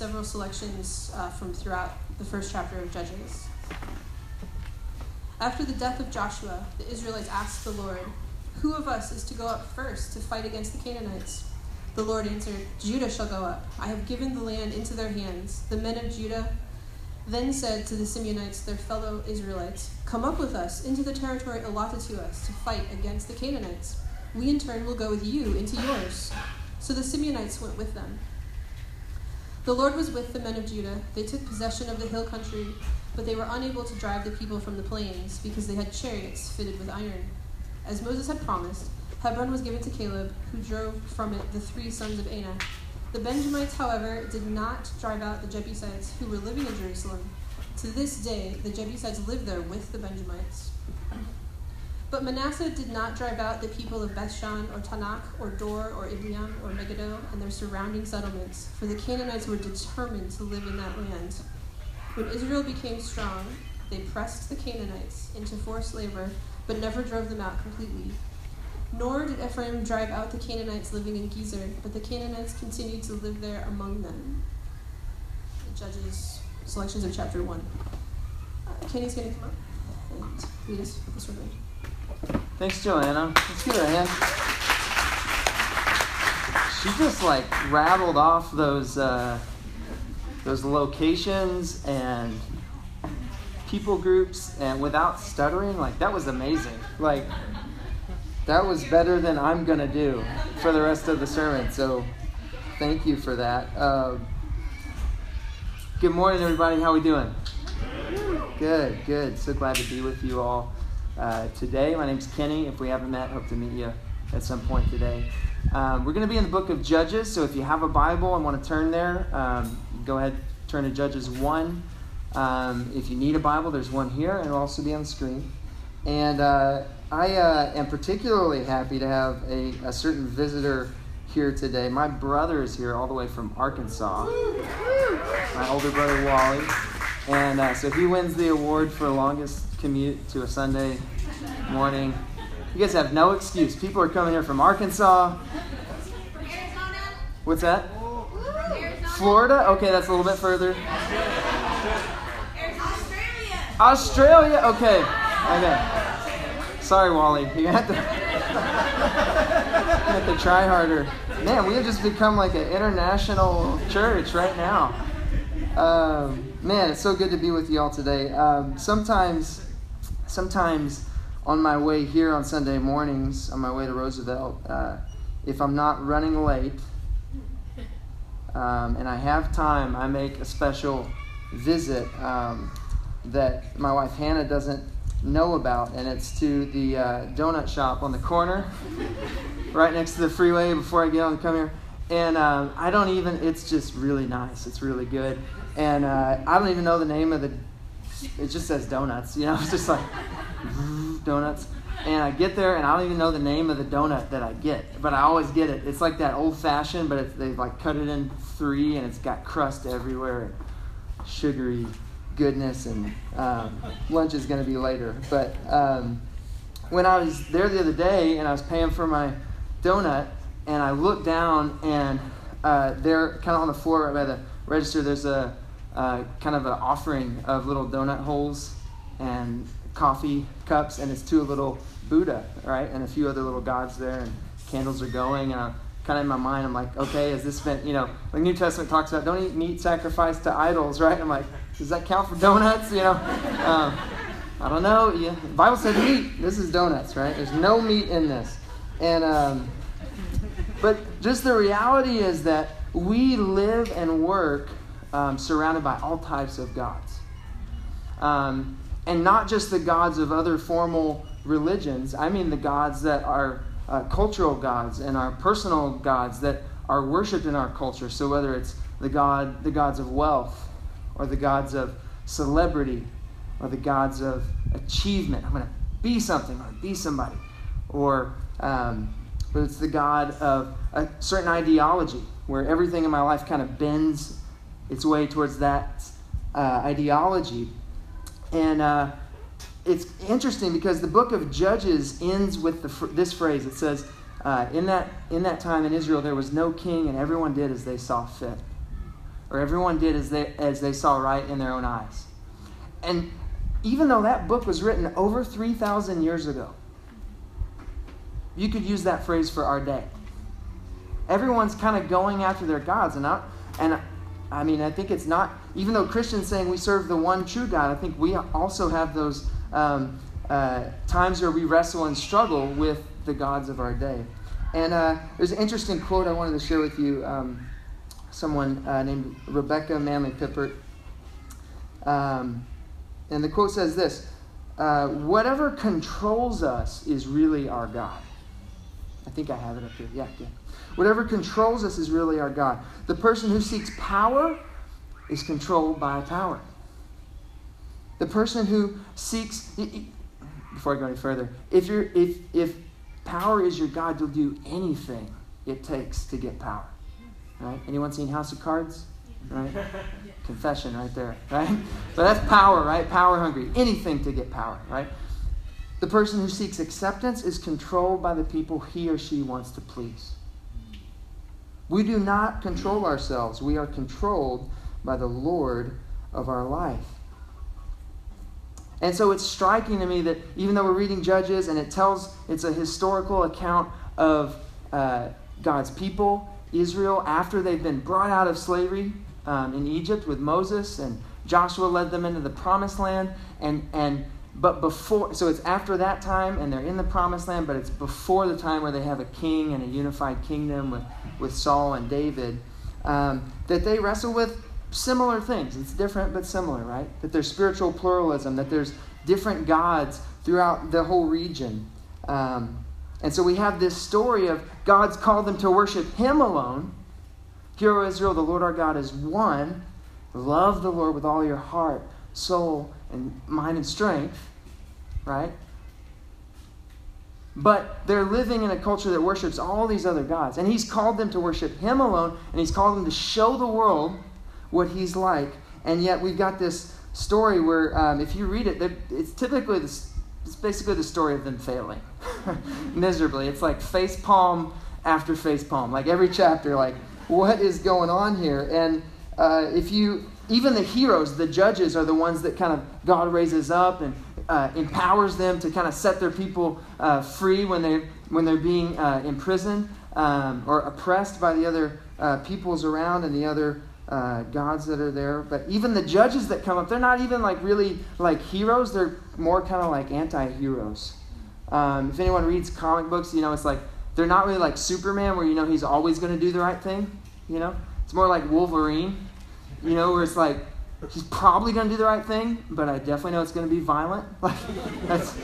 several selections uh, from throughout the first chapter of Judges. After the death of Joshua, the Israelites asked the Lord, Who of us is to go up first to fight against the Canaanites? The Lord answered, Judah shall go up. I have given the land into their hands. The men of Judah then said to the Simeonites, their fellow Israelites, Come up with us into the territory allotted to us to fight against the Canaanites. We in turn will go with you into yours. So the Simeonites went with them. The Lord was with the men of Judah. They took possession of the hill country but they were unable to drive the people from the plains because they had chariots fitted with iron. As Moses had promised, Hebron was given to Caleb, who drove from it the three sons of Anak. The Benjamites, however, did not drive out the Jebusites who were living in Jerusalem. To this day, the Jebusites live there with the Benjamites. But Manasseh did not drive out the people of Bethshan or Taanach or Dor or Ibleam or Megiddo and their surrounding settlements, for the Canaanites were determined to live in that land. When Israel became strong, they pressed the Canaanites into forced labor, but never drove them out completely. Nor did Ephraim drive out the Canaanites living in Gezer, but the Canaanites continued to live there among them. The Judges, selections of chapter 1. Uh, Kenny's going to come up and lead us this one. Thanks, Joanna. Let's give her a hand. She just like rattled off those. Uh, those locations and people groups and without stuttering. Like that was amazing. Like that was better than i'm gonna do for the rest of the sermon. So thank you for that. Uh, good morning everybody. How we doing? Good good. So glad to be with you all uh, today my name's kenny if we haven't met hope to meet you at some point today um, we're going to be in the book of judges so if you have a bible and want to turn there um, go ahead, turn to Judges 1. Um, if you need a Bible, there's one here, and it'll also be on the screen. And uh, I uh, am particularly happy to have a, a, certain visitor here today. My brother is here all the way from Arkansas, my older brother Wally. And uh, so he wins the award for longest commute to a Sunday morning. You guys have no excuse. People are coming here from Arkansas. Arizona. What's that? Florida? Okay, that's a little bit further. Australia. Australia? Okay. Okay. Sorry, Wally. You have to, you have to try harder. Man, we have just become like an international church right now. Um, man, it's so good to be with you all today. Um, sometimes, sometimes on my way here on Sunday mornings, on my way to Roosevelt, uh, if I'm not running late, um, and I have time, I make a special visit um, that my wife Hannah doesn't know about, and it's to the uh, donut shop on the corner, right next to the freeway before I get on to come here. And um, I don't even, it's just really nice. It's really good. And uh, I don't even know the name of the, it just says donuts, you know, it's just like donuts and I get there and I don't even know the name of the donut that I get, but I always get it. It's like that old fashioned, but they've like cut it in three and it's got crust everywhere and sugary goodness. And um, lunch is going to be later. But um, when I was there the other day and I was paying for my donut, and I looked down and uh, there, kind of on the floor right by the register, there's a uh, kind of an offering of little donut holes and coffee cups, and it's two little Buddha, right, and a few other little gods there, and candles are going, and I'm kind of in my mind, I'm like, okay, has this been, you know, the New Testament talks about don't eat meat sacrificed to idols, right? I'm like, does that count for donuts? You know, um, I don't know. Yeah, the Bible said meat. This is donuts, right? There's no meat in this, and um, but just the reality is that we live and work um, surrounded by all types of gods. Um, and not just the gods of other formal religions. I mean the gods that are uh, cultural gods and our personal gods that are worshipped in our culture. So whether it's the god, the gods of wealth, or the gods of celebrity, or the gods of achievement. I'm going to be something. I'm going to be somebody. Or um, but it's the god of a certain ideology where everything in my life kind of bends its way towards that uh, ideology. And uh, it's interesting because the book of Judges ends with the, this phrase. It says, uh, in, that, in that time in Israel, there was no king, and everyone did as they saw fit. or everyone did as they, as they saw right in their own eyes. And even though that book was written over 3,000 years ago, you could use that phrase for our day. Everyone's kind of going after their gods, and I, and I mean, I think it's not. Even though Christians saying we serve the one true God, I think we also have those um, uh, times where we wrestle and struggle with the gods of our day. And uh, there's an interesting quote I wanted to share with you. Um, someone uh, named Rebecca Manley Pippert. Um, and the quote says this uh, Whatever controls us is really our God. I think I have it up here. Yeah, yeah. Whatever controls us is really our God. The person who seeks power is controlled by power. The person who seeks, before I go any further, if, you're, if, if power is your God, you'll do anything it takes to get power. Right? Anyone seen House of Cards? Right? Confession right there, right? But that's power, right? Power hungry. Anything to get power, right? The person who seeks acceptance is controlled by the people he or she wants to please. We do not control ourselves. We are controlled by the Lord of our life. And so it's striking to me that even though we're reading Judges and it tells, it's a historical account of uh, God's people, Israel, after they've been brought out of slavery um, in Egypt with Moses, and Joshua led them into the promised land. And, and but before, so it's after that time, and they're in the promised land, but it's before the time where they have a king and a unified kingdom with, with Saul and David, um, that they wrestle with similar things. It's different but similar, right? That there's spiritual pluralism, that there's different gods throughout the whole region. Um, and so we have this story of God's called them to worship Him alone. Hear, O Israel, the Lord our God is one. Love the Lord with all your heart, soul, and mind and strength, right? But they're living in a culture that worships all these other gods. And He's called them to worship Him alone, and He's called them to show the world what He's like. And yet we've got this story where, um, if you read it, it's typically this, it's basically the story of them failing miserably. It's like face palm after face palm. Like every chapter, like what is going on here? And uh, if you even the heroes, the judges, are the ones that kind of God raises up and uh, empowers them to kind of set their people uh, free when they when they're being uh, imprisoned um, or oppressed by the other uh, peoples around and the other uh, gods that are there. But even the judges that come up, they're not even like really like heroes. They're more kind of like anti-heroes. Um, if anyone reads comic books, you know it's like they're not really like Superman, where you know he's always going to do the right thing. You know, it's more like Wolverine you know, where it's like, he's probably going to do the right thing, but I definitely know it's going to be violent. Like, that's,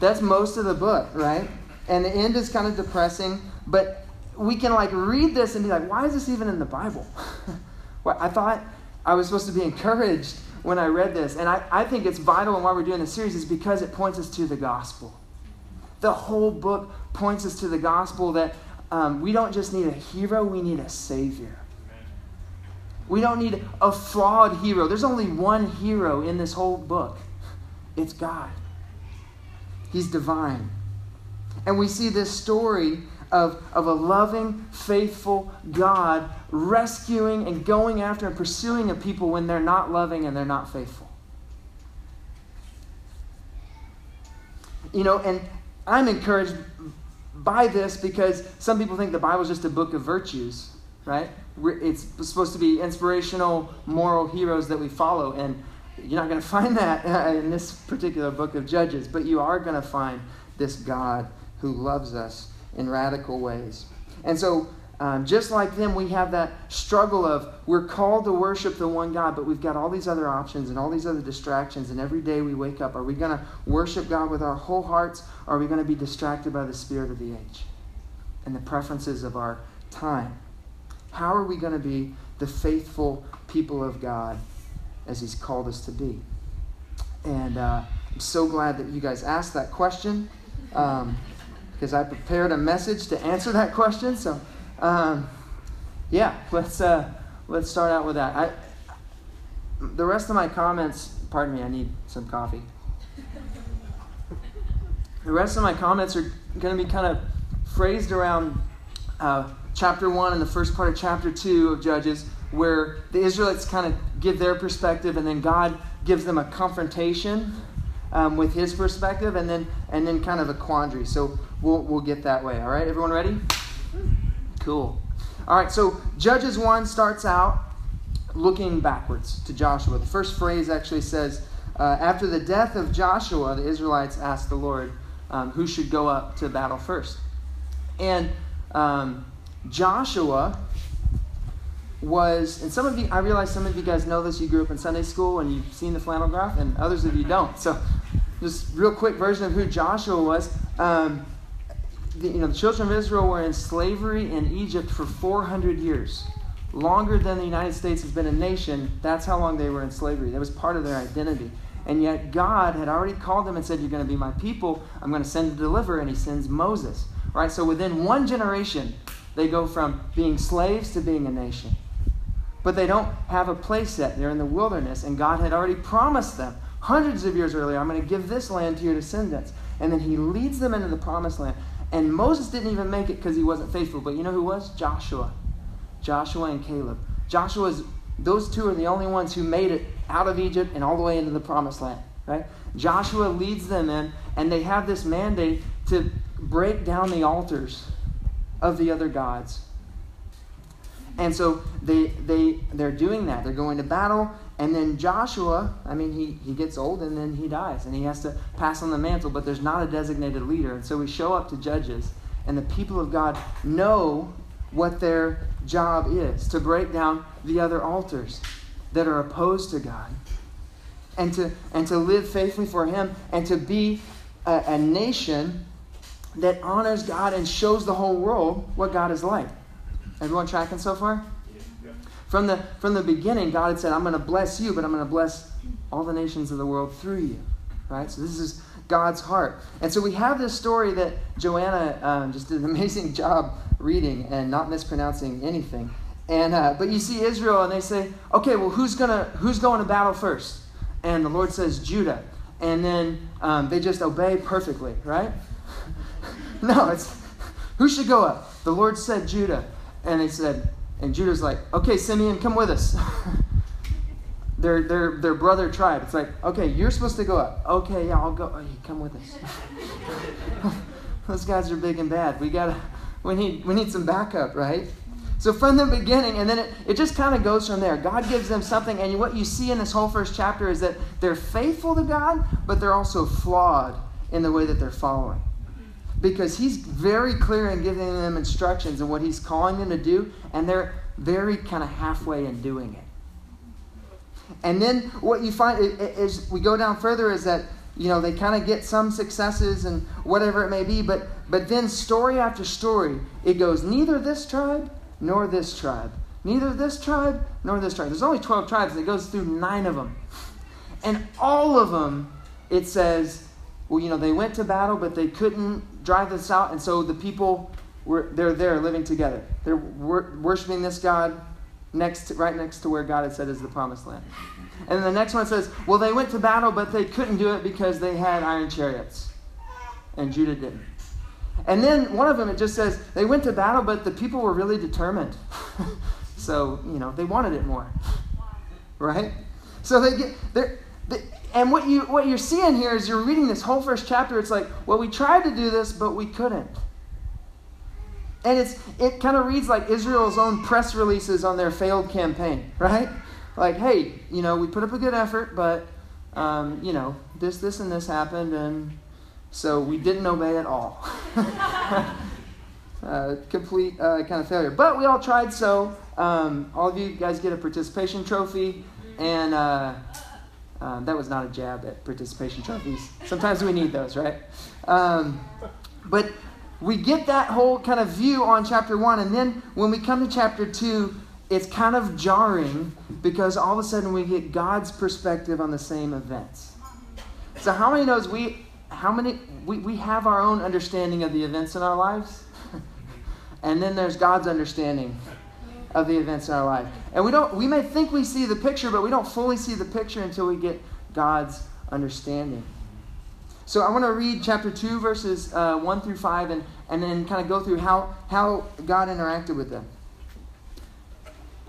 that's most of the book, right? And the end is kind of depressing, but we can like read this and be like, why is this even in the Bible? well, I thought I was supposed to be encouraged when I read this. And I, I think it's vital and why we're doing this series is because it points us to the gospel. The whole book points us to the gospel that um, we don't just need a hero, we need a savior. We don't need a flawed hero. There's only one hero in this whole book it's God. He's divine. And we see this story of, of a loving, faithful God rescuing and going after and pursuing a people when they're not loving and they're not faithful. You know, and I'm encouraged by this because some people think the Bible is just a book of virtues, right? It's supposed to be inspirational moral heroes that we follow and you're not going to find that in this particular book of judges but you are going to find this god who loves us in radical ways. And so um, just like them we have that struggle of we're called to worship the one god but we've got all these other options and all these other distractions and every day we wake up are we going to worship god with our whole hearts or are we going to be distracted by the spirit of the age and the preferences of our time how are we going to be the faithful people of God as He's called us to be? And uh, I'm so glad that you guys asked that question um, because I prepared a message to answer that question. So, um, yeah, let's uh, let's start out with that. I, the rest of my comments, pardon me, I need some coffee. The rest of my comments are going to be kind of phrased around uh, chapter 1 and the first part of chapter 2 of Judges, where the Israelites kind of give their perspective, and then God gives them a confrontation um, with His perspective, and then and then kind of a quandary. So we'll we'll get that way. All right, everyone ready? Cool. All right. So Judges one starts out looking backwards to Joshua. The first phrase actually says, uh, "After the death of Joshua, the Israelites asked the Lord." Um, who should go up to battle first? And um, Joshua was, and some of you, I realize some of you guys know this. You grew up in Sunday school and you've seen the flannel graph, and others of you don't. So, just real quick version of who Joshua was. Um, the, you know, the children of Israel were in slavery in Egypt for 400 years, longer than the United States has been a nation. That's how long they were in slavery. That was part of their identity. And yet, God had already called them and said, "You're going to be my people. I'm going to send to deliver." And He sends Moses. Right. So within one generation, they go from being slaves to being a nation. But they don't have a place yet. They're in the wilderness, and God had already promised them hundreds of years earlier, I'm going to give this land to your descendants. And then he leads them into the promised land. And Moses didn't even make it because he wasn't faithful. But you know who was? Joshua. Joshua and Caleb. Joshua's those two are the only ones who made it out of Egypt and all the way into the promised land. Right? Joshua leads them in, and they have this mandate to break down the altars of the other gods and so they, they, they're doing that. They're going to battle. And then Joshua, I mean, he, he gets old and then he dies. And he has to pass on the mantle, but there's not a designated leader. And so we show up to Judges, and the people of God know what their job is to break down the other altars that are opposed to God. And to, and to live faithfully for Him and to be a, a nation that honors God and shows the whole world what God is like. Everyone tracking so far? From the from the beginning, God had said, "I'm going to bless you, but I'm going to bless all the nations of the world through you." Right. So this is God's heart, and so we have this story that Joanna um, just did an amazing job reading and not mispronouncing anything. And uh, but you see Israel, and they say, "Okay, well, who's gonna who's going to battle first? And the Lord says Judah, and then um, they just obey perfectly, right? no, it's who should go up. The Lord said Judah. And they said, and Judah's like, okay, Simeon, come with us. their, their, their brother tribe. It's like, okay, you're supposed to go up. Okay, yeah, I'll go. Oh, come with us. Those guys are big and bad. We gotta, we need, we need some backup, right? So from the beginning, and then it, it just kind of goes from there. God gives them something, and what you see in this whole first chapter is that they're faithful to God, but they're also flawed in the way that they're following because he's very clear in giving them instructions and what he's calling them to do, and they're very kind of halfway in doing it. And then what you find is we go down further is that you know they kind of get some successes and whatever it may be, but but then story after story it goes neither this tribe nor this tribe, neither this tribe nor this tribe. There's only twelve tribes. And it goes through nine of them, and all of them it says well, you know, they went to battle, but they couldn't drive this out, and so the people were they're there living together. They're wor- worshiping this God next to, right next to where God had said is the promised land. And the next one says, well, they went to battle, but they couldn't do it because they had iron chariots, and Judah didn't. And then one of them it just says they went to battle, but the people were really determined. so you know they wanted it more, right? So they get they're and what you what you're seeing here is you're reading this whole first chapter. It's like, well, we tried to do this, but we couldn't. And it's it kind of reads like Israel's own press releases on their failed campaign, right? Like, hey, you know, we put up a good effort, but um, you know, this, this, and this happened, and so we didn't obey at all. uh, complete uh, kind of failure. But we all tried, so um, all of you guys get a participation trophy, and. Uh, um, that was not a jab at participation trophies. Sometimes we need those, right? Um, but we get that whole kind of view on chapter one, and then when we come to chapter two, it's kind of jarring because all of a sudden we get God's perspective on the same events. So how many knows we how many we, we have our own understanding of the events in our lives? and then there's God's understanding of the events in our life. And we don't we may think we see the picture, but we don't fully see the picture until we get God's understanding. So I want to read chapter 2, verses uh, 1 through 5, and, and then kind of go through how, how God interacted with them.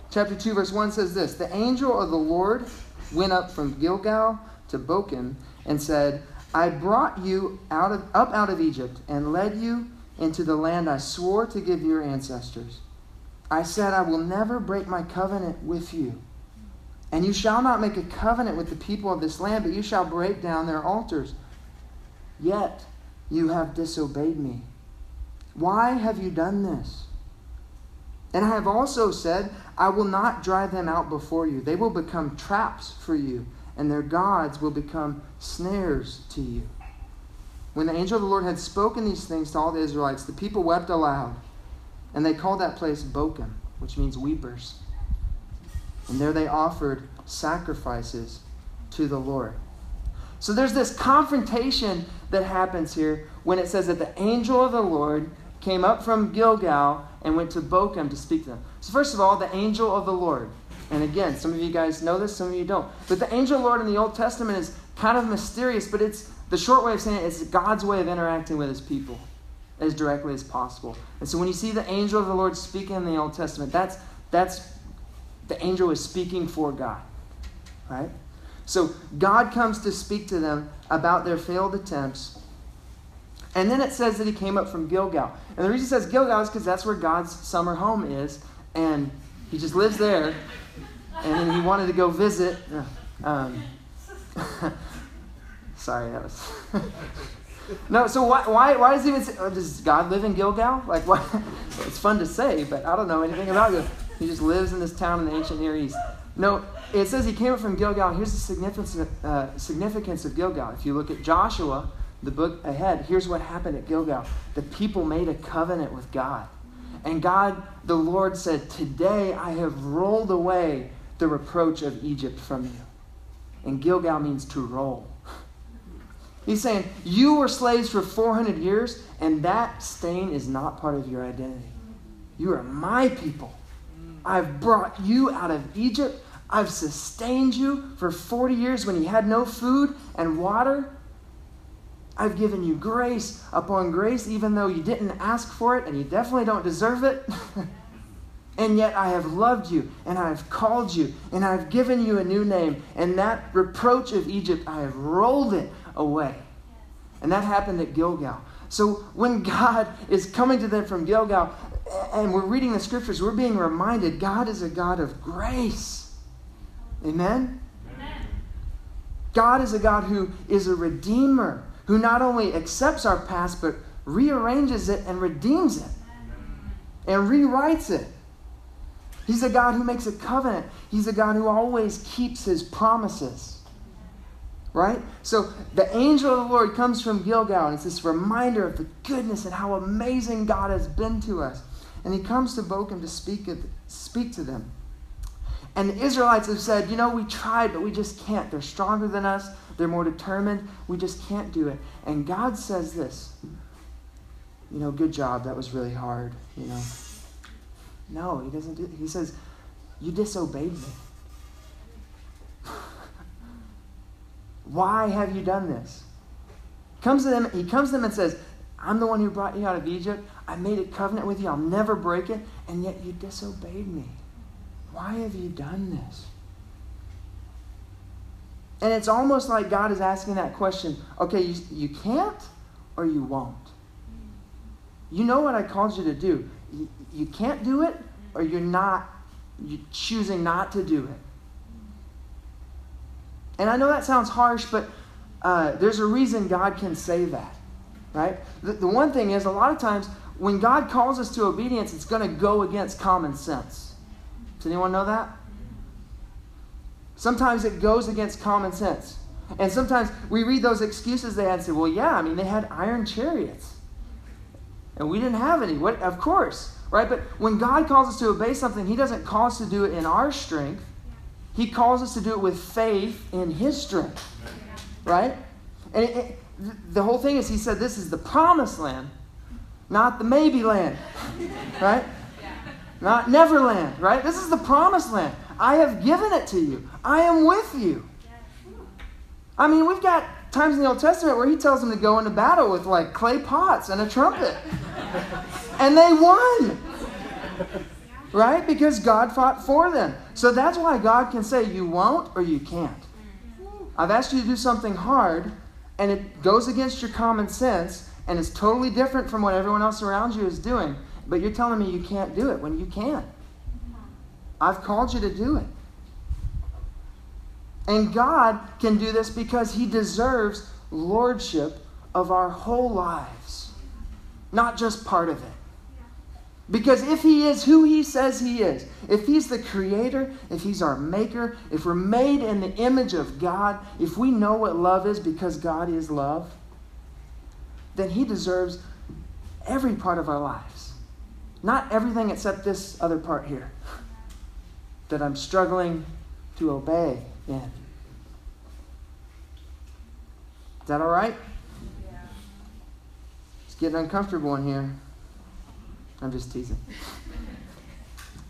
chapter 2, verse 1 says this The angel of the Lord went up from Gilgal to Bochim and said, I brought you out of, up out of Egypt and led you into the land I swore to give your ancestors. I said, I will never break my covenant with you. And you shall not make a covenant with the people of this land, but you shall break down their altars. Yet you have disobeyed me. Why have you done this? And I have also said, I will not drive them out before you. They will become traps for you, and their gods will become snares to you. When the angel of the Lord had spoken these things to all the Israelites, the people wept aloud, and they called that place Bochim, which means weepers. And there they offered sacrifices to the Lord. So there's this confrontation that happens here when it says that the angel of the Lord came up from Gilgal and went to Bochim to speak to them. So, first of all, the angel of the Lord. And again, some of you guys know this, some of you don't. But the angel of the Lord in the Old Testament is kind of mysterious, but it's the short way of saying it is God's way of interacting with his people as directly as possible. And so when you see the angel of the Lord speaking in the Old Testament, that's that's the angel is speaking for God. Right? So God comes to speak to them about their failed attempts. And then it says that he came up from Gilgal. And the reason it says Gilgal is because that's where God's summer home is. And he just lives there. And then he wanted to go visit. Um, sorry, that was. no, so why, why, why does he even say, oh, does God live in Gilgal? Like, why? it's fun to say, but I don't know anything about it. He just lives in this town in the ancient Near East. No, it says he came up from Gilgal. Here's the significance, uh, significance of Gilgal. If you look at Joshua, the book ahead, here's what happened at Gilgal. The people made a covenant with God. And God, the Lord, said, Today I have rolled away the reproach of Egypt from you. And Gilgal means to roll. He's saying, You were slaves for 400 years, and that stain is not part of your identity. You are my people. I've brought you out of Egypt. I've sustained you for 40 years when you had no food and water. I've given you grace upon grace, even though you didn't ask for it and you definitely don't deserve it. and yet I have loved you and I have called you and I've given you a new name. And that reproach of Egypt, I have rolled it away. And that happened at Gilgal. So when God is coming to them from Gilgal, and we're reading the scriptures, we're being reminded God is a God of grace. Amen? Amen? God is a God who is a redeemer, who not only accepts our past, but rearranges it and redeems it and rewrites it. He's a God who makes a covenant, He's a God who always keeps His promises. Right? So the angel of the Lord comes from Gilgal, and it's this reminder of the goodness and how amazing God has been to us. And he comes to Bochim to speak, speak to them. And the Israelites have said, you know, we tried, but we just can't. They're stronger than us, they're more determined. We just can't do it. And God says this you know, good job. That was really hard, you know. No, he doesn't do He says, you disobeyed me. Why have you done this? Comes to them, he comes to them and says, I'm the one who brought you out of Egypt. I made a covenant with you. I'll never break it. And yet you disobeyed me. Why have you done this? And it's almost like God is asking that question okay, you, you can't or you won't. You know what I called you to do. You, you can't do it or you're not, you're choosing not to do it. And I know that sounds harsh, but uh, there's a reason God can say that, right? The, the one thing is, a lot of times when God calls us to obedience, it's going to go against common sense. Does anyone know that? Sometimes it goes against common sense. And sometimes we read those excuses they had and say, well, yeah, I mean, they had iron chariots. And we didn't have any. What, of course, right? But when God calls us to obey something, He doesn't call us to do it in our strength. He calls us to do it with faith in His strength, right? And it, it, the whole thing is, He said, this is the promised land not the maybe land, right? Not Neverland, right? This is the promised land. I have given it to you. I am with you. I mean, we've got times in the Old Testament where he tells them to go into battle with like clay pots and a trumpet. and they won. Right? Because God fought for them. So that's why God can say, you won't or you can't. I've asked you to do something hard, and it goes against your common sense, and it's totally different from what everyone else around you is doing. But you're telling me you can't do it when you can. I've called you to do it. And God can do this because He deserves lordship of our whole lives, not just part of it. Because if He is who He says He is, if He's the Creator, if He's our Maker, if we're made in the image of God, if we know what love is because God is love, then He deserves every part of our lives. Not everything except this other part here that I'm struggling to obey in. Is that all right? Yeah. It's getting uncomfortable in here. I'm just teasing.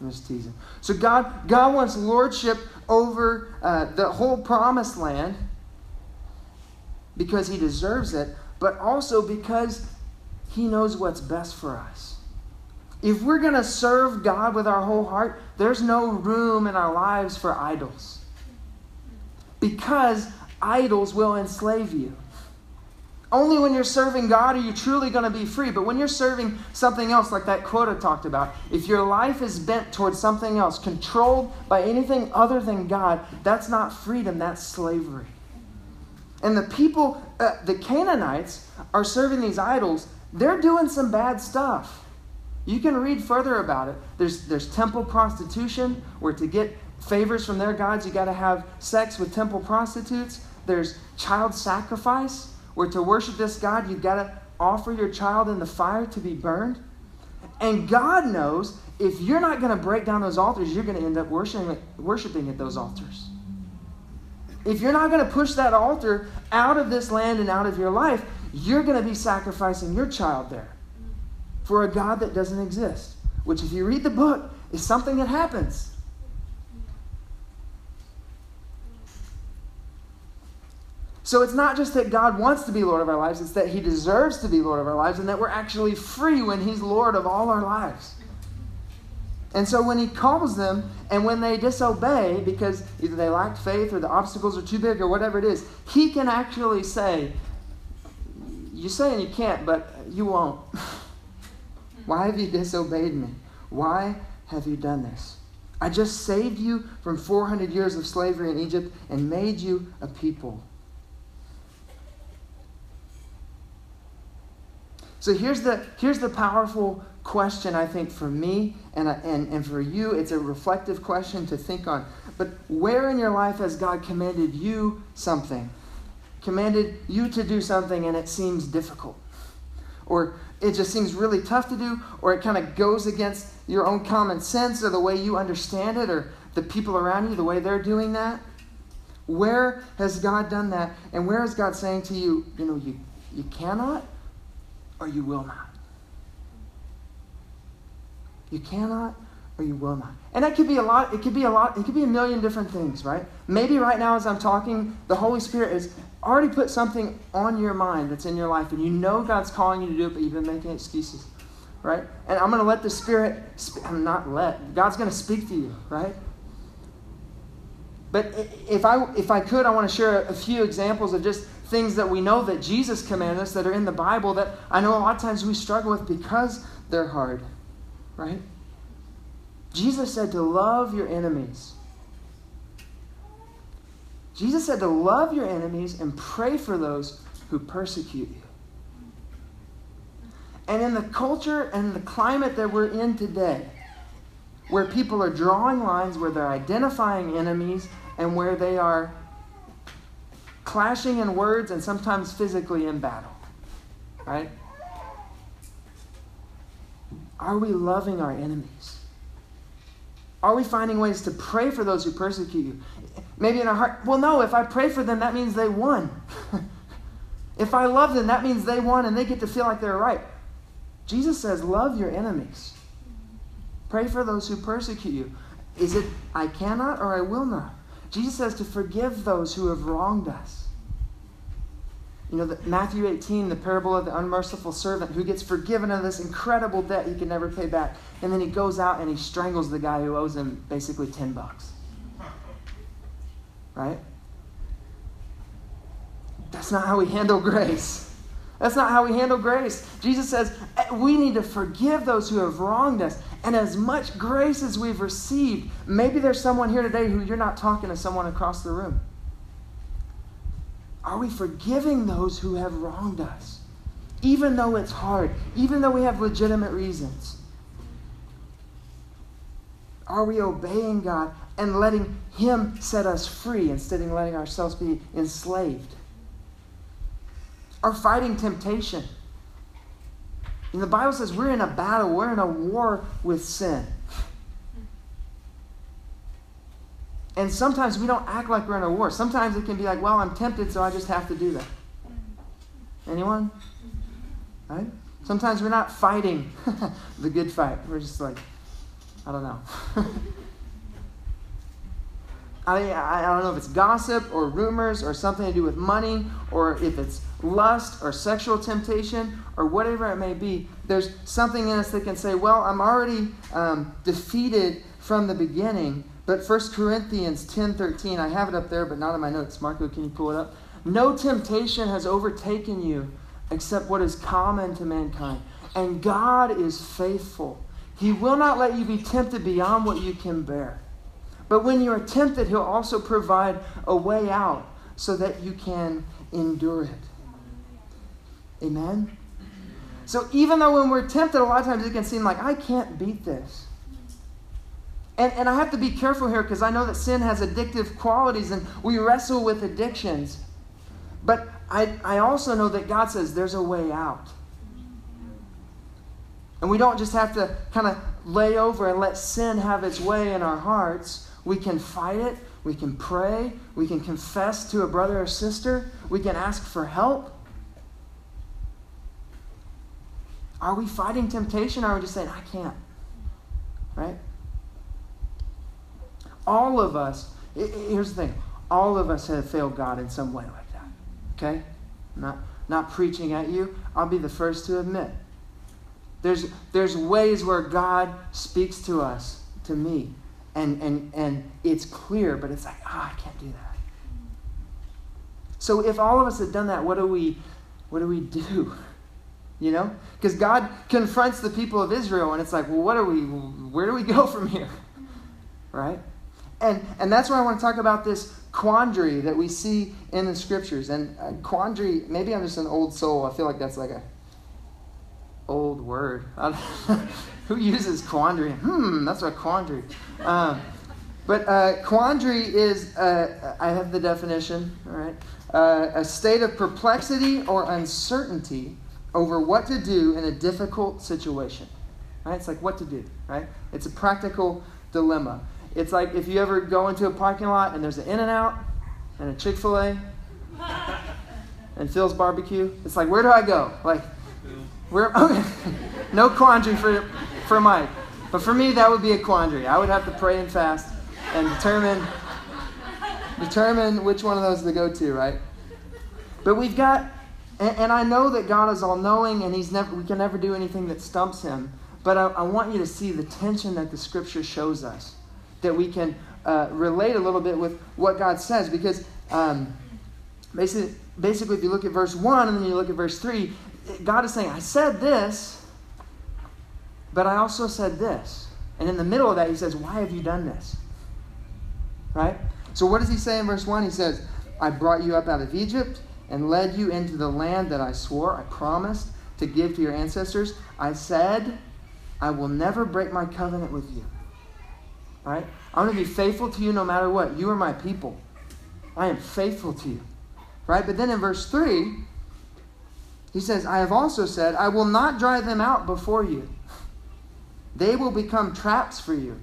I'm just teasing. So God, God wants lordship over uh, the whole promised land because He deserves it, but also because He knows what's best for us. If we're going to serve God with our whole heart, there's no room in our lives for idols. Because idols will enslave you. Only when you're serving God are you truly going to be free. But when you're serving something else, like that quote I talked about, if your life is bent towards something else, controlled by anything other than God, that's not freedom, that's slavery. And the people, uh, the Canaanites, are serving these idols. They're doing some bad stuff. You can read further about it. There's, there's temple prostitution, where to get favors from their gods, you got to have sex with temple prostitutes. There's child sacrifice where to worship this God, you've got to offer your child in the fire to be burned. And God knows if you're not going to break down those altars, you're going to end up worshiping, worshiping at those altars. If you're not going to push that altar out of this land and out of your life, you're going to be sacrificing your child there for a God that doesn't exist. Which, if you read the book, is something that happens. So it's not just that God wants to be Lord of our lives, it's that He deserves to be Lord of our lives and that we're actually free when He's Lord of all our lives. And so when He calls them and when they disobey because either they lack faith or the obstacles are too big or whatever it is, He can actually say, You're saying you can't, but you won't. Why have you disobeyed me? Why have you done this? I just saved you from 400 years of slavery in Egypt and made you a people. So here's the, here's the powerful question, I think, for me and, and, and for you. It's a reflective question to think on. But where in your life has God commanded you something? Commanded you to do something and it seems difficult? Or it just seems really tough to do? Or it kind of goes against your own common sense or the way you understand it or the people around you, the way they're doing that? Where has God done that? And where is God saying to you, you know, you, you cannot? Or you will not. You cannot or you will not. And that could be a lot, it could be a lot, it could be a million different things, right? Maybe right now as I'm talking, the Holy Spirit has already put something on your mind that's in your life, and you know God's calling you to do it, but you've been making excuses, right? And I'm going to let the Spirit, I'm not let, God's going to speak to you, right? But if I, if I could, I want to share a few examples of just things that we know that Jesus commanded us that are in the Bible that I know a lot of times we struggle with because they're hard, right? Jesus said to love your enemies. Jesus said to love your enemies and pray for those who persecute you. And in the culture and the climate that we're in today, where people are drawing lines, where they're identifying enemies, and where they are clashing in words and sometimes physically in battle. Right? Are we loving our enemies? Are we finding ways to pray for those who persecute you? Maybe in our heart, well, no, if I pray for them, that means they won. if I love them, that means they won and they get to feel like they're right. Jesus says, love your enemies. Pray for those who persecute you. Is it I cannot or I will not? Jesus says to forgive those who have wronged us. You know, the, Matthew 18, the parable of the unmerciful servant who gets forgiven of this incredible debt he can never pay back. And then he goes out and he strangles the guy who owes him basically 10 bucks. Right? That's not how we handle grace. That's not how we handle grace. Jesus says eh, we need to forgive those who have wronged us. And as much grace as we've received, maybe there's someone here today who you're not talking to someone across the room. Are we forgiving those who have wronged us? Even though it's hard, even though we have legitimate reasons. Are we obeying God and letting Him set us free instead of letting ourselves be enslaved? Are fighting temptation? And the Bible says we're in a battle, we're in a war with sin. And sometimes we don't act like we're in a war. Sometimes it can be like, well, I'm tempted, so I just have to do that. Anyone? Right? Sometimes we're not fighting the good fight. We're just like, I don't know. I, I don't know if it's gossip or rumors or something to do with money or if it's lust or sexual temptation or whatever it may be. There's something in us that can say, well, I'm already um, defeated from the beginning. But 1 Corinthians 10 13, I have it up there, but not in my notes. Marco, can you pull it up? No temptation has overtaken you except what is common to mankind. And God is faithful. He will not let you be tempted beyond what you can bear. But when you are tempted, He'll also provide a way out so that you can endure it. Amen? So even though when we're tempted, a lot of times it can seem like, I can't beat this. And, and I have to be careful here because I know that sin has addictive qualities and we wrestle with addictions. But I, I also know that God says there's a way out. And we don't just have to kind of lay over and let sin have its way in our hearts. We can fight it. We can pray. We can confess to a brother or sister. We can ask for help. Are we fighting temptation or are we just saying, I can't? Right? all of us, here's the thing all of us have failed God in some way like that. Okay? not, not preaching at you. I'll be the first to admit. There's, there's ways where God speaks to us, to me, and, and, and it's clear, but it's like, ah, oh, I can't do that. So if all of us had done that, what do we, what do, we do? You know? Because God confronts the people of Israel, and it's like, well, what are we, where do we go from here? Right? And, and that's why I want to talk about this quandary that we see in the scriptures. And uh, quandary, maybe I'm just an old soul. I feel like that's like a old word. Who uses quandary? Hmm, that's a quandary. Um, but uh, quandary is, uh, I have the definition, all right? Uh, a state of perplexity or uncertainty over what to do in a difficult situation. Right? It's like what to do, right? It's a practical dilemma. It's like if you ever go into a parking lot and there's an In and Out and a Chick fil A and Phil's barbecue. It's like, where do I go? Like, where? Okay. no quandary for, for Mike. But for me, that would be a quandary. I would have to pray and fast and determine, determine which one of those to go to, right? But we've got, and, and I know that God is all knowing and he's never, we can never do anything that stumps him. But I, I want you to see the tension that the scripture shows us that we can uh, relate a little bit with what God says. Because um, basically, basically, if you look at verse 1 and then you look at verse 3, God is saying, I said this, but I also said this. And in the middle of that, he says, Why have you done this? Right? So, what does he say in verse 1? He says, I brought you up out of Egypt and led you into the land that I swore, I promised to give to your ancestors. I said, I will never break my covenant with you. Right? I'm going to be faithful to you no matter what. You are my people. I am faithful to you. Right? But then in verse 3, he says, I have also said, I will not drive them out before you. They will become traps for you,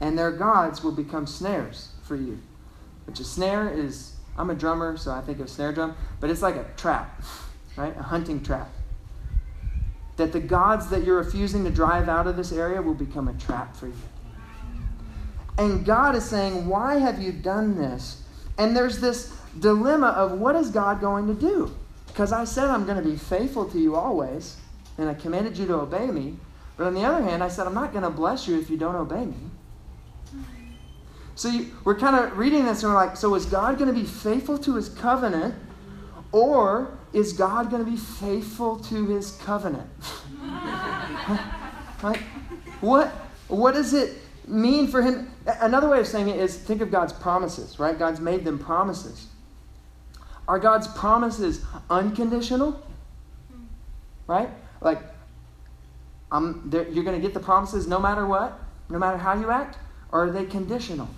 and their gods will become snares for you. Which a snare is, I'm a drummer, so I think of snare drum, but it's like a trap, right? A hunting trap. That the gods that you're refusing to drive out of this area will become a trap for you. And God is saying, Why have you done this? And there's this dilemma of what is God going to do? because I said I'm going to be faithful to you always, and I commanded you to obey me. But on the other hand, I said I'm not going to bless you if you don't obey me. So you, we're kind of reading this and we're like, so is God going to be faithful to his covenant, or is God going to be faithful to his covenant? right? What, what does it mean for him? Another way of saying it is think of God's promises, right? God's made them promises. Are God's promises unconditional? Right? Like, um, I'm, you're going to get the promises no matter what, no matter how you act? Or are they conditional?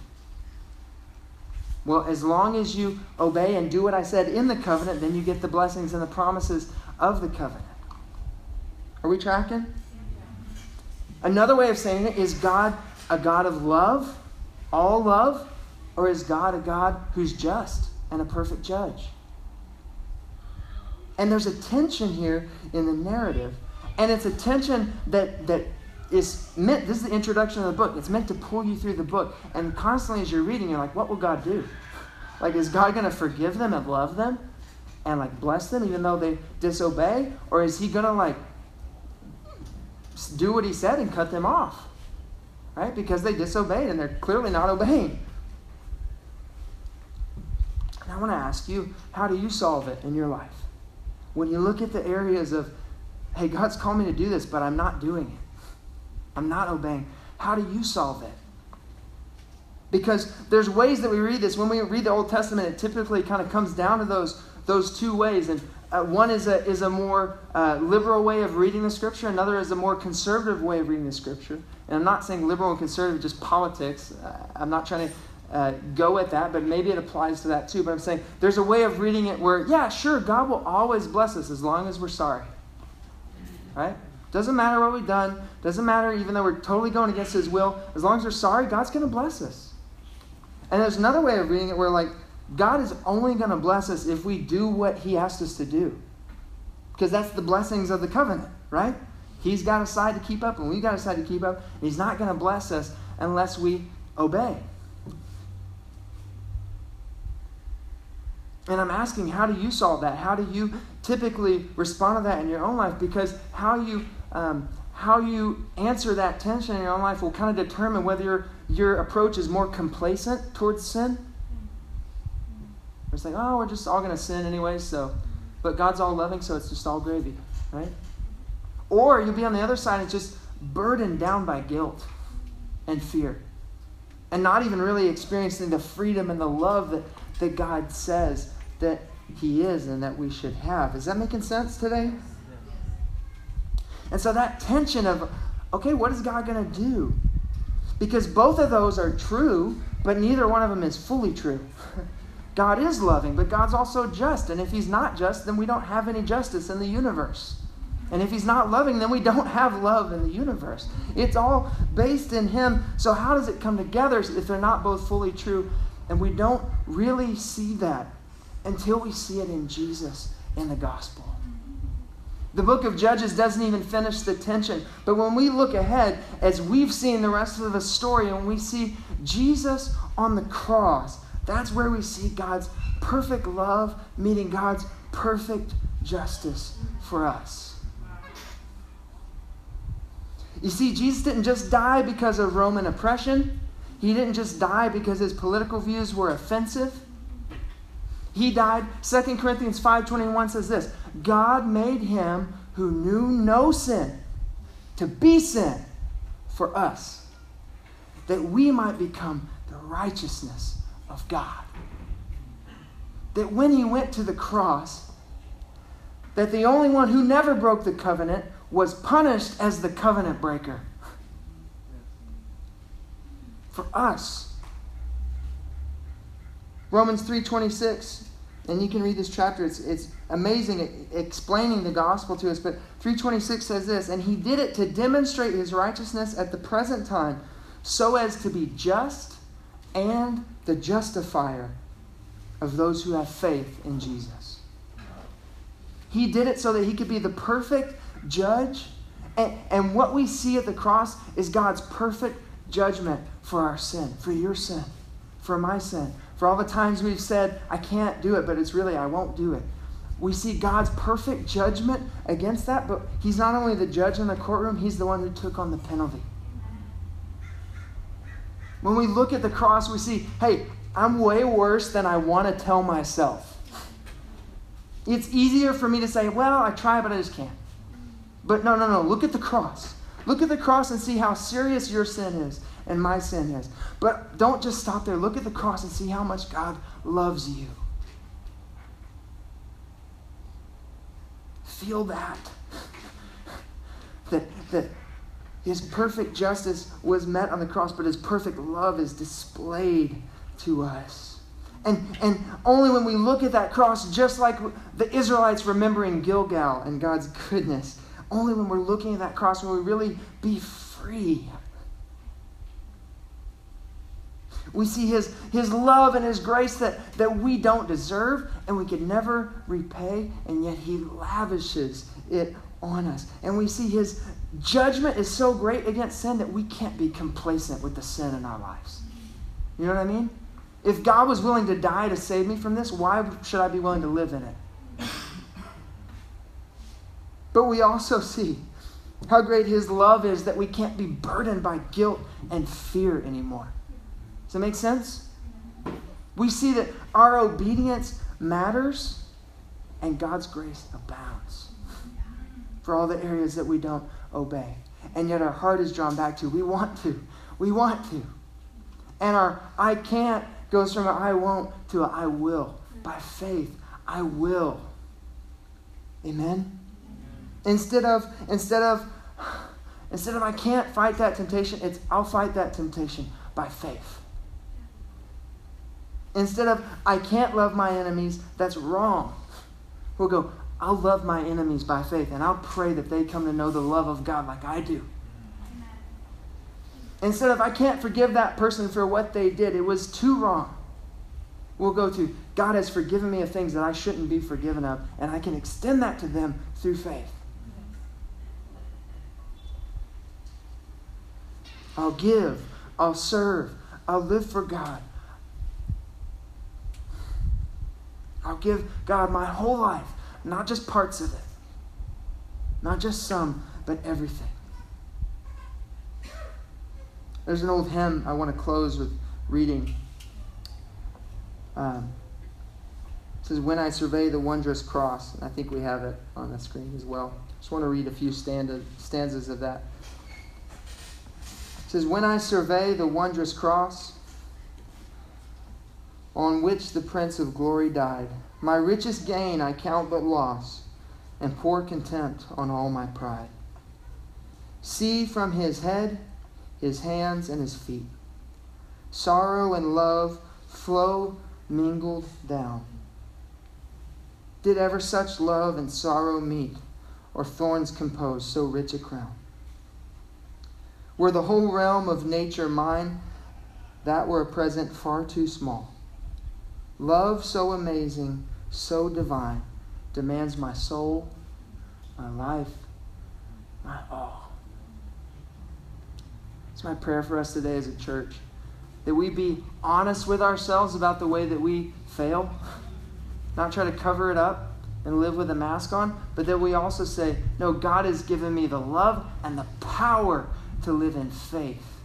Well, as long as you obey and do what I said in the covenant, then you get the blessings and the promises of the covenant. Are we tracking? Another way of saying it is God a God of love, all love, or is God a God who's just and a perfect judge? And there's a tension here in the narrative. And it's a tension that, that is meant, this is the introduction of the book. It's meant to pull you through the book. And constantly as you're reading, you're like, what will God do? Like, is God going to forgive them and love them and like bless them even though they disobey? Or is he going to like do what he said and cut them off? Right? Because they disobeyed and they're clearly not obeying. And I want to ask you, how do you solve it in your life? When you look at the areas of, hey, God's called me to do this, but I'm not doing it. I'm not obeying. How do you solve it? Because there's ways that we read this. When we read the Old Testament, it typically kind of comes down to those, those two ways. And uh, one is a, is a more uh, liberal way of reading the Scripture, another is a more conservative way of reading the Scripture. And I'm not saying liberal and conservative, just politics. Uh, I'm not trying to uh, go at that, but maybe it applies to that too. But I'm saying there's a way of reading it where, yeah, sure, God will always bless us as long as we're sorry. Right? Doesn't matter what we've done. Doesn't matter even though we're totally going against His will. As long as we're sorry, God's going to bless us. And there's another way of reading it where, like, God is only going to bless us if we do what He asked us to do. Because that's the blessings of the covenant, right? He's got a side to keep up, and we've got a side to keep up. And He's not going to bless us unless we obey. And I'm asking, how do you solve that? How do you typically respond to that in your own life? Because how you um, how you answer that tension in your own life will kind of determine whether your your approach is more complacent towards sin. It's like, oh, we're just all going to sin anyway, so, but God's all loving, so it's just all gravy, right? Or you'll be on the other side and just burdened down by guilt and fear and not even really experiencing the freedom and the love that, that God says that He is and that we should have. Is that making sense today? And so that tension of, okay, what is God going to do? Because both of those are true, but neither one of them is fully true. God is loving, but God's also just. And if He's not just, then we don't have any justice in the universe. And if He's not loving, then we don't have love in the universe. It's all based in Him. So, how does it come together if they're not both fully true? And we don't really see that until we see it in Jesus in the gospel. The book of Judges doesn't even finish the tension. But when we look ahead, as we've seen the rest of the story, and we see Jesus on the cross, that's where we see God's perfect love meeting God's perfect justice for us. You see, Jesus didn't just die because of Roman oppression. He didn't just die because his political views were offensive. He died. 2 Corinthians 5:21 says this, God made him who knew no sin to be sin for us, that we might become the righteousness of God. That when he went to the cross, that the only one who never broke the covenant was punished as the covenant breaker. For us. Romans 3:26 and you can read this chapter. It's, it's amazing explaining the gospel to us. But 326 says this and he did it to demonstrate his righteousness at the present time so as to be just and the justifier of those who have faith in jesus. He did it so that he could be the perfect judge. And, and what we see at the cross is god's perfect judgment for our sin for your sin for my sin for all the times we've said, I can't do it, but it's really, I won't do it. we see God's perfect judgment against that, but He's not only the judge in the courtroom, He's the one who took on the penalty. When we look at the cross, we see, hey, I'm way worse than I want to tell myself. It's easier for me to say, well, I try, but I just can't. But no, no, no. Look at the cross. Look at the cross and see how serious your sin is and my sin is. But don't just stop there. Look at the cross and see how much God loves you. Feel that. that, that his perfect justice was met on the cross, but his perfect love is displayed to us. And, and only when we look at that cross, just like the Israelites remembering Gilgal and God's goodness, only when we're looking at that cross will we really be free. We see his, his love and his grace that, that we don't deserve and we could never repay, and yet he lavishes it on us. And we see his judgment is so great against sin that we can't be complacent with the sin in our lives. You know what I mean? If God was willing to die to save me from this, why should I be willing to live in it? But we also see how great His love is that we can't be burdened by guilt and fear anymore. Does that make sense? We see that our obedience matters and God's grace abounds for all the areas that we don't obey. And yet our heart is drawn back to we want to. We want to. And our I can't goes from I won't to I will. By faith, I will. Amen. Instead of instead of instead of I can't fight that temptation, it's I'll fight that temptation by faith. Instead of I can't love my enemies, that's wrong. We'll go, I'll love my enemies by faith, and I'll pray that they come to know the love of God like I do. Instead of, I can't forgive that person for what they did, it was too wrong. We'll go to, God has forgiven me of things that I shouldn't be forgiven of, and I can extend that to them through faith. I'll give, I'll serve, I'll live for God. I'll give God my whole life, not just parts of it, not just some, but everything. There's an old hymn I want to close with reading. Um, it says, When I survey the wondrous cross, and I think we have it on the screen as well. Just want to read a few stanzas of that. It says, When I survey the wondrous cross on which the Prince of Glory died, my richest gain I count but loss, and pour contempt on all my pride. See from his head his hands and his feet. Sorrow and love flow mingled down. Did ever such love and sorrow meet, or thorns compose so rich a crown? Were the whole realm of nature mine, that were a present far too small. Love so amazing, so divine, demands my soul, my life, my all It's my prayer for us today as a church. That we be honest with ourselves about the way that we fail, not try to cover it up and live with a mask on, but that we also say, No, God has given me the love and the power to live in faith.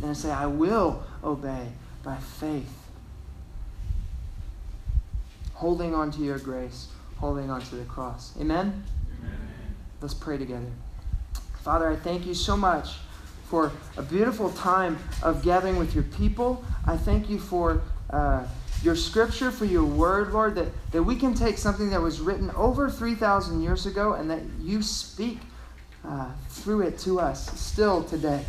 And I say, I will obey by faith. Holding on to your grace, holding on to the cross. Amen? Amen? Let's pray together. Father, I thank you so much for a beautiful time of gathering with your people. I thank you for uh, your scripture, for your word, Lord, that, that we can take something that was written over 3,000 years ago and that you speak uh, through it to us still today.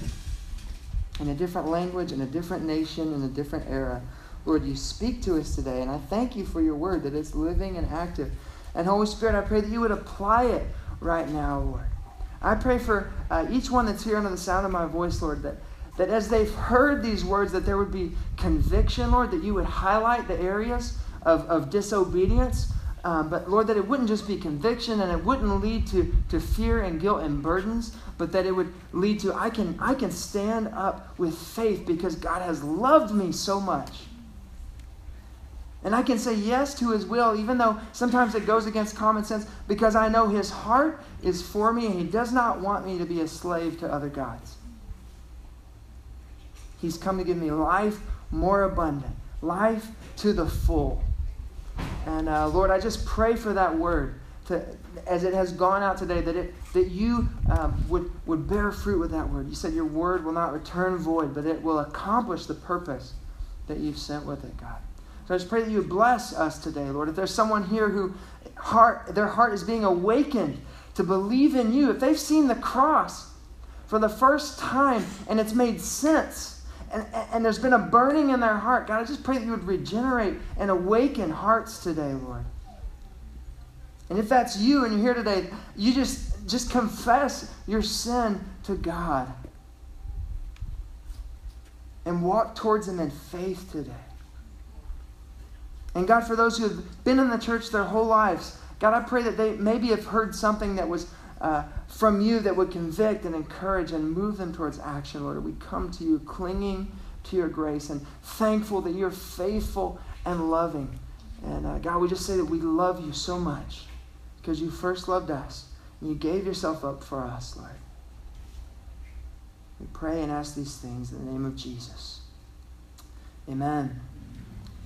In a different language, in a different nation, in a different era. Lord, you speak to us today, and I thank you for your word, that it's living and active. And Holy Spirit, I pray that you would apply it right now, Lord. I pray for uh, each one that's here under the sound of my voice, Lord, that, that as they've heard these words, that there would be conviction, Lord, that you would highlight the areas of, of disobedience. Um, but Lord, that it wouldn't just be conviction and it wouldn't lead to, to fear and guilt and burdens, but that it would lead to I can, I can stand up with faith because God has loved me so much. And I can say yes to his will, even though sometimes it goes against common sense, because I know his heart is for me and he does not want me to be a slave to other gods. He's come to give me life more abundant, life to the full. And uh, Lord, I just pray for that word to, as it has gone out today, that, it, that you um, would, would bear fruit with that word. You said your word will not return void, but it will accomplish the purpose that you've sent with it, God. So I just pray that you bless us today, Lord. If there's someone here who heart, their heart is being awakened to believe in you, if they've seen the cross for the first time and it's made sense, and, and there's been a burning in their heart, God, I just pray that you would regenerate and awaken hearts today, Lord. And if that's you and you're here today, you just, just confess your sin to God and walk towards Him in faith today. And God, for those who have been in the church their whole lives, God, I pray that they maybe have heard something that was uh, from you that would convict and encourage and move them towards action, Lord. We come to you clinging to your grace and thankful that you're faithful and loving. And uh, God, we just say that we love you so much because you first loved us and you gave yourself up for us, Lord. We pray and ask these things in the name of Jesus. Amen.